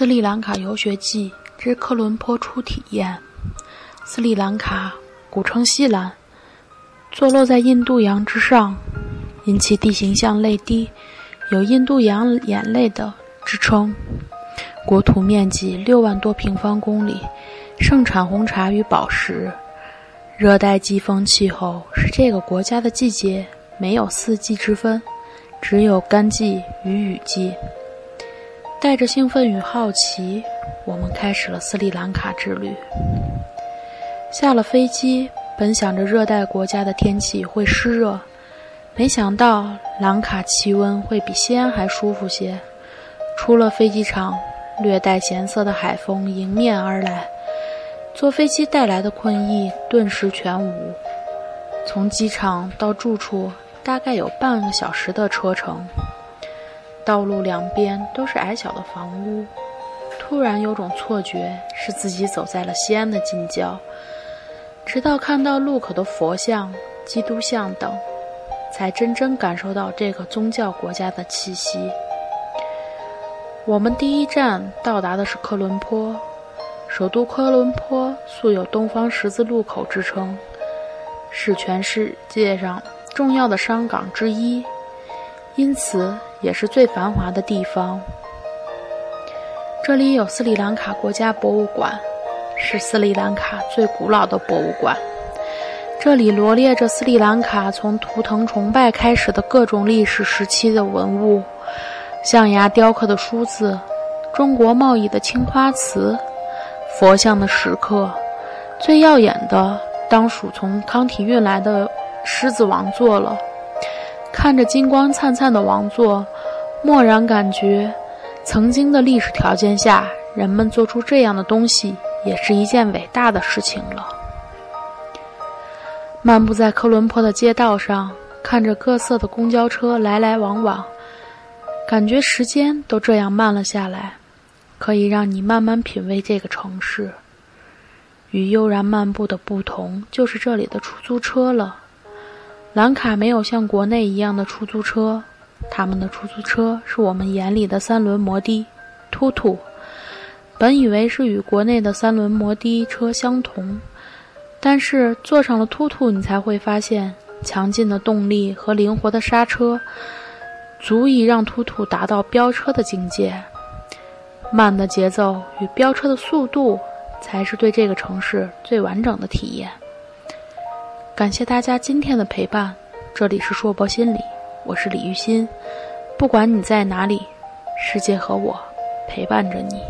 斯里兰卡游学记之科伦坡初体验。斯里兰卡古称西兰，坐落在印度洋之上，因其地形像泪滴，有“印度洋眼泪”的之称。国土面积六万多平方公里，盛产红茶与宝石。热带季风气候是这个国家的季节没有四季之分，只有干季与雨季。带着兴奋与好奇，我们开始了斯里兰卡之旅。下了飞机，本想着热带国家的天气会湿热，没想到兰卡气温会比西安还舒服些。出了飞机场，略带咸涩的海风迎面而来，坐飞机带来的困意顿时全无。从机场到住处大概有半个小时的车程。道路两边都是矮小的房屋，突然有种错觉，是自己走在了西安的近郊。直到看到路口的佛像、基督像等，才真正感受到这个宗教国家的气息。我们第一站到达的是科伦坡，首都科伦坡素有“东方十字路口”之称，是全世界上重要的商港之一，因此。也是最繁华的地方。这里有斯里兰卡国家博物馆，是斯里兰卡最古老的博物馆。这里罗列着斯里兰卡从图腾崇拜开始的各种历史时期的文物，象牙雕刻的梳子，中国贸易的青花瓷，佛像的石刻。最耀眼的当属从康体运来的狮子王座了。看着金光灿灿的王座，蓦然感觉，曾经的历史条件下，人们做出这样的东西，也是一件伟大的事情了。漫步在科伦坡的街道上，看着各色的公交车来来往往，感觉时间都这样慢了下来，可以让你慢慢品味这个城市。与悠然漫步的不同，就是这里的出租车了。兰卡没有像国内一样的出租车，他们的出租车是我们眼里的三轮摩的，突突。本以为是与国内的三轮摩的车相同，但是坐上了突突，你才会发现，强劲的动力和灵活的刹车，足以让突突达到飙车的境界。慢的节奏与飙车的速度，才是对这个城市最完整的体验。感谢大家今天的陪伴，这里是硕博心理，我是李玉欣。不管你在哪里，世界和我陪伴着你。